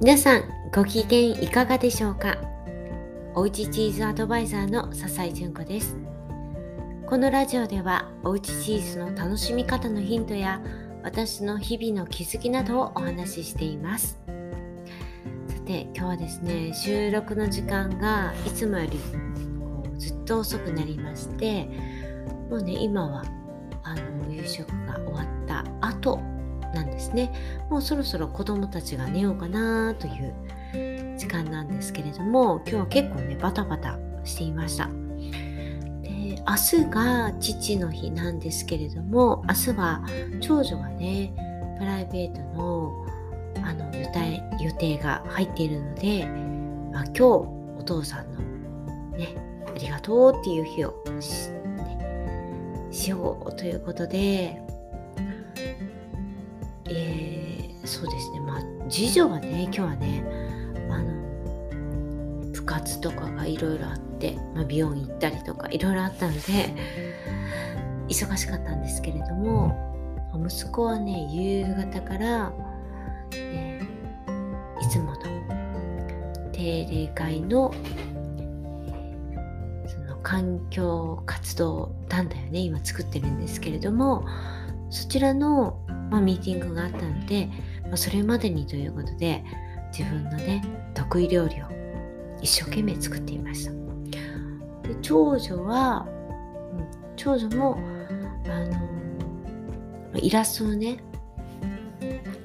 皆さんご機嫌いかがでしょうか？おうちチーズアドバイザーの笹井純子です。このラジオではおうちチーズの楽しみ方のヒントや私の日々の気づきなどをお話ししています。さて今日はですね収録の時間がいつもよりずっと遅くなりましてもうね今はあの夕食がですね。もうそろそろ子供たちが寝ようかなという時間なんですけれども今日は結構ねバタバタしていました。で明日が父の日なんですけれども明日は長女がねプライベートのあの予定予定が入っているので、まあ、今日お父さんのねありがとうっていう日をし,、ね、しようということでえー、そうですね。まあ次女がね今日はねあの部活とかがいろいろあって、まあ、美容院行ったりとかいろいろあったので忙しかったんですけれども息子はね夕方から、えー、いつもの定例会のその環境活動団体をね今作ってるんですけれどもそちらのまあ、ミーティングがあったので、まあ、それまでにということで自分のね得意料理を一生懸命作っていました。で長女は、うん、長女もあのイラストのね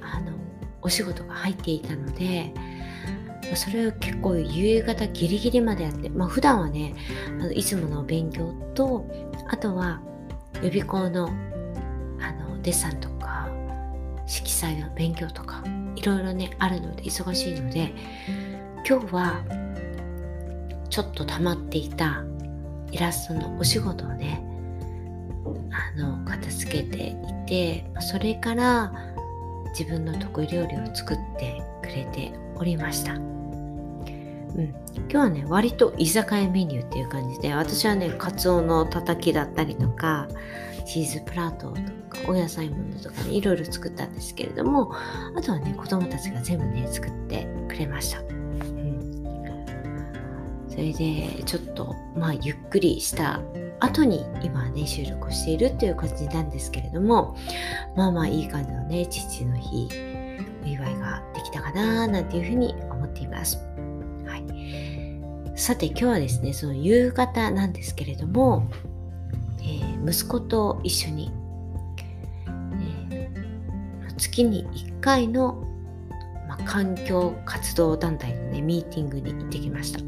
あのお仕事が入っていたのでそれを結構夕方ギリギリまでやって、まあ、普段はねあのいつもの勉強とあとは予備校のあのデッサンとか色彩の勉強とかいろいろねあるので忙しいので今日はちょっと溜まっていたイラストのお仕事をねあの片付けていてそれから自分の得意料理を作ってくれておりました。うん、今日はね割と居酒屋メニューっていう感じで私はねカツオのたたきだったりとかチーズプラートとかお野菜ものとかねいろいろ作ったんですけれどもあとはね子供たちが全部ね作ってくれました、うん、それでちょっとまあゆっくりした後に今ね収録をしているっていう感じなんですけれどもまあまあいい感じのね父の日お祝いができたかななんていうふうに思っています。はい。さて今日はですねその夕方なんですけれども、息子と一緒に、えー、月に1回の、まあ、環境活動団体のねミーティングに行ってきました、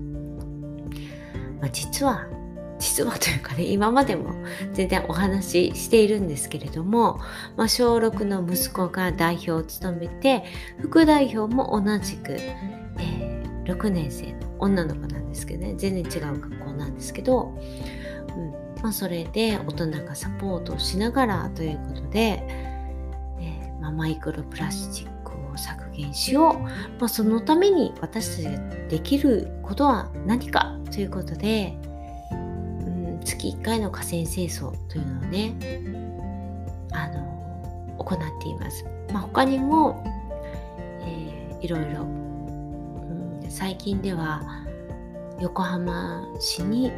まあ、実は実はというかね今までも全然お話ししているんですけれども、まあ、小6の息子が代表を務めて副代表も同じく、えー、6年生の女の子なんですけどね全然違う学校なんですけど、うん。まあ、それで大人がサポートをしながらということで、えー、まあ、マイクロプラスチックを削減しよう、まあ、そのために私たちができることは何かということで、うん、月1回の河川清掃というのをねあの行っています。まあ、他にも、えー、いろいろ、うん、最近では横浜市に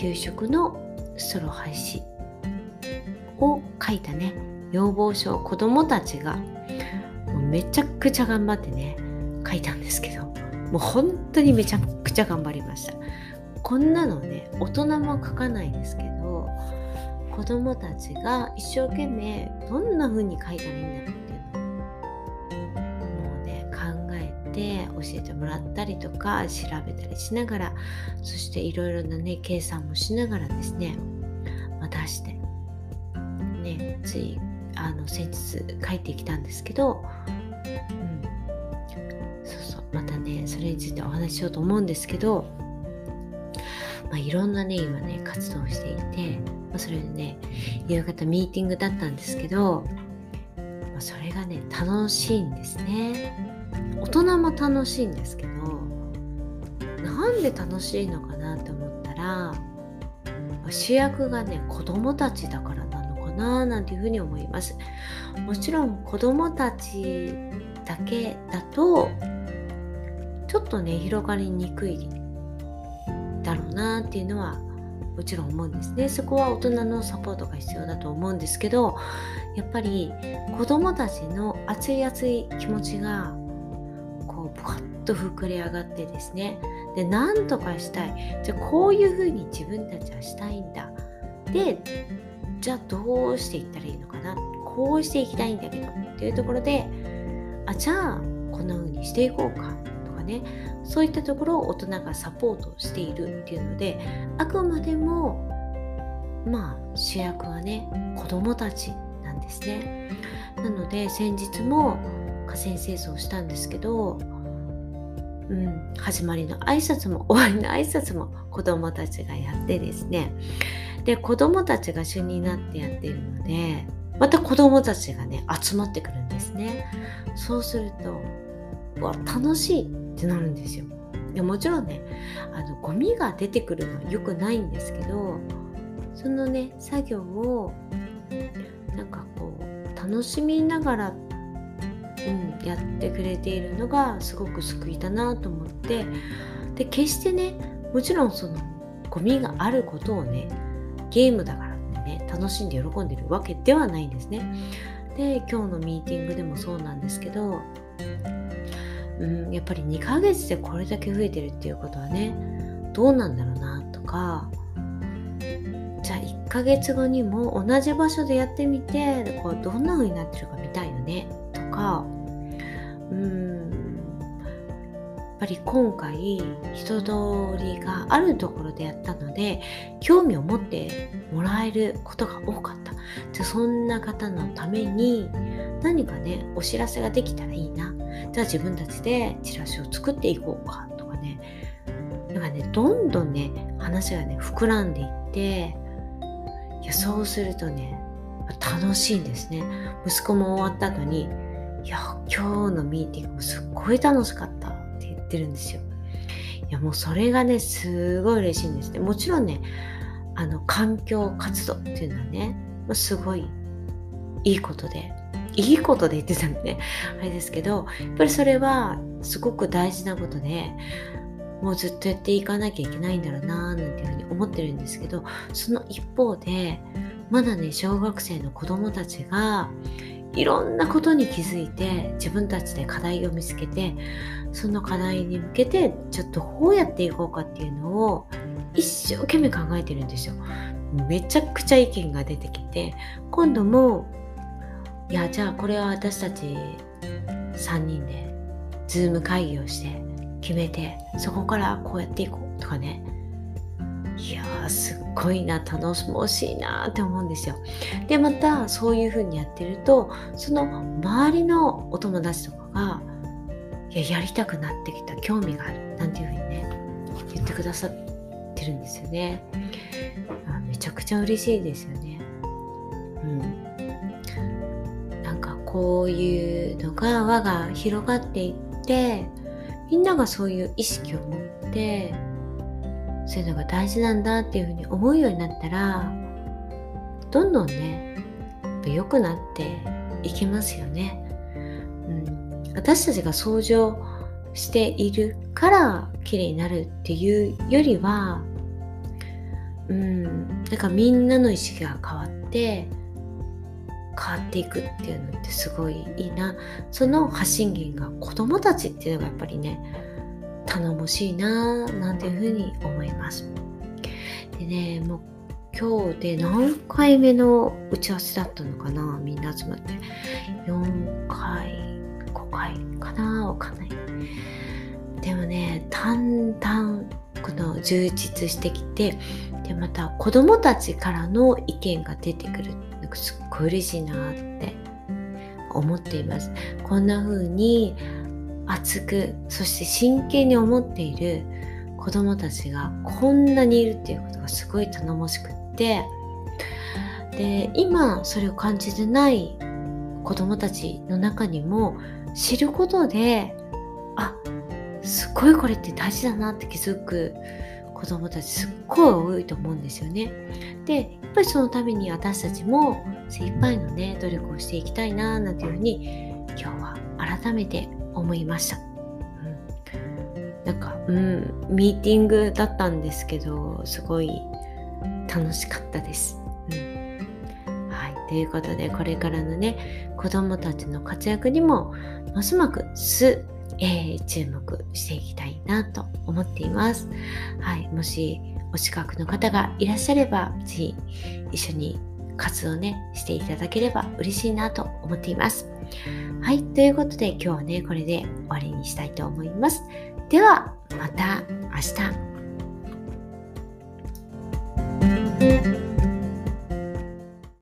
給食のストロ廃止を書いたね。要望書を子どもたちがもうめちゃくちゃ頑張ってね書いたんですけどもう本当にめちゃくちゃ頑張りました。こんなのね大人も書かないですけど子どもたちが一生懸命どんな風に書いたらいいんだろうて教えてもらったりとか調べたりしながらそしていろいろなね計算もしながらですね、まあ、出してねついあの先日帰ってきたんですけど、うん、そうそうまたねそれについてお話ししようと思うんですけど、まあ、いろんなね今ね活動をしていて、まあ、それでね夕方ミーティングだったんですけど、ま、それがね楽しいんですね。大人も楽しいんですけどなんで楽しいのかなって思ったら主役がね子供たちだからなのかななんていうふうに思います。もちろん子供たちだけだとちょっとね広がりにくいだろうなっていうのはもちろん思うんですね。そこは大人のサポートが必要だと思うんですけどやっぱり子どもたちの熱い熱い気持ちがと膨れ上がってですねで何とかしたいじゃあこういうふうに自分たちはしたいんだでじゃあどうしていったらいいのかなこうしていきたいんだけどっていうところであじゃあこんな風にしていこうかとかねそういったところを大人がサポートしているっていうのであくまでもまあ主役はね子供たちなんですねなので先日も河川清掃したんですけどうん、始まりの挨拶も終わりの挨拶も子供たちがやってですね。で子供たちが主になってやっているのでまた子供たちがね集まってくるんですね。そうするとわ楽しいってなるんですよ。でもちろんねあのゴミが出てくるのは良くないんですけどそのね作業をなんかこう楽しみながら、うん、やってくれているのがすごく救いだなと思ってで決してねもちろんそのゴミがあることをねゲームだからってね楽しんで喜んでるわけではないんですね。で今日のミーティングでもそうなんですけどうん、やっぱり2ヶ月でこれだけ増えてるっていうことはねどうなんだろうなとかじゃあ1ヶ月後にも同じ場所でやってみてこうどんな風になってるか見たいよねとかうん。やっぱり今回人通りがあるところでやったので興味を持ってもらえることが多かった。じゃあそんな方のために何かねお知らせができたらいいな。じゃあ自分たちでチラシを作っていこうかとかね。なんかねどんどんね話がね膨らんでいっていやそうするとね楽しいんですね。息子も終わった後にいや今日のミーティングもすっごい楽しかったって言ってるんですよ。いやもうそれがねすごい嬉しいんですね。もちろんねあの環境活動っていうのはねすごいいいことでいいことで言ってたんでねあれですけどやっぱりそれはすごく大事なことでもうずっとやっていかなきゃいけないんだろうなーなんていうふうに思ってるんですけどその一方でまだね小学生の子供たちがいろんなことに気づいて自分たちで課題を見つけてその課題に向けてちょっとどうやっていこうかっていうのを一生懸命考えてるんですよ。めちゃくちゃ意見が出てきて今度もいやじゃあこれは私たち3人でズーム会議をして決めてそこからこうやっていこうとかねいやーすっごいな楽しもしいなって思うんですよ。でまたそういう風にやってるとその周りのお友達とかがいややりたくなってきた興味があるなんていう風にね言ってくださってるんですよね。めちゃくちゃ嬉しいですよね。うん。なんかこういうのが輪が広がっていってみんながそういう意識を持ってそういうのが大事なんだっていうふうに思うようになったらどんどんね良くなっていきますよね。うん、私たちが掃除をしているから綺麗になるっていうよりはうん。なんかみんなの意識が変わって変わっていくっていうのってすごいいいな。その発信源が子供たちっていうのがやっぱりね頼もしいななんていうふうに思います。でねもう今日で何回目の打ち合わせだったのかなみんな集まって。4回5回かなわかんない。でもねだんだんこの充実してきてでまた子供たちからの意見が出てくる。なんかすっごい嬉しいなって思っています。こんな風に熱くそして真剣に思っている子供たちがこんなにいるっていうことがすごい頼もしくってで今それを感じてない子供たちの中にも知ることであすごいこれって大事だなって気づく子供たちすっごい多いと思うんですよね。でやっぱりそのために私たちも精一杯のね努力をしていきたいななんていうふうに今日は改めて思いました。うん、なんか、うん、ミーティングだったんですけど、すごい楽しかったです。うん、はい、ということで、これからのね、子供たちの活躍にも、ますますえー、注目していきたいなと思っています。はい、もしお近くの方がいらっしゃれば、ぜひ一緒に活動ね、していただければ嬉しいなと思っています。はい、ということで今日はね、これで終わりにしたいと思います。では、また明日。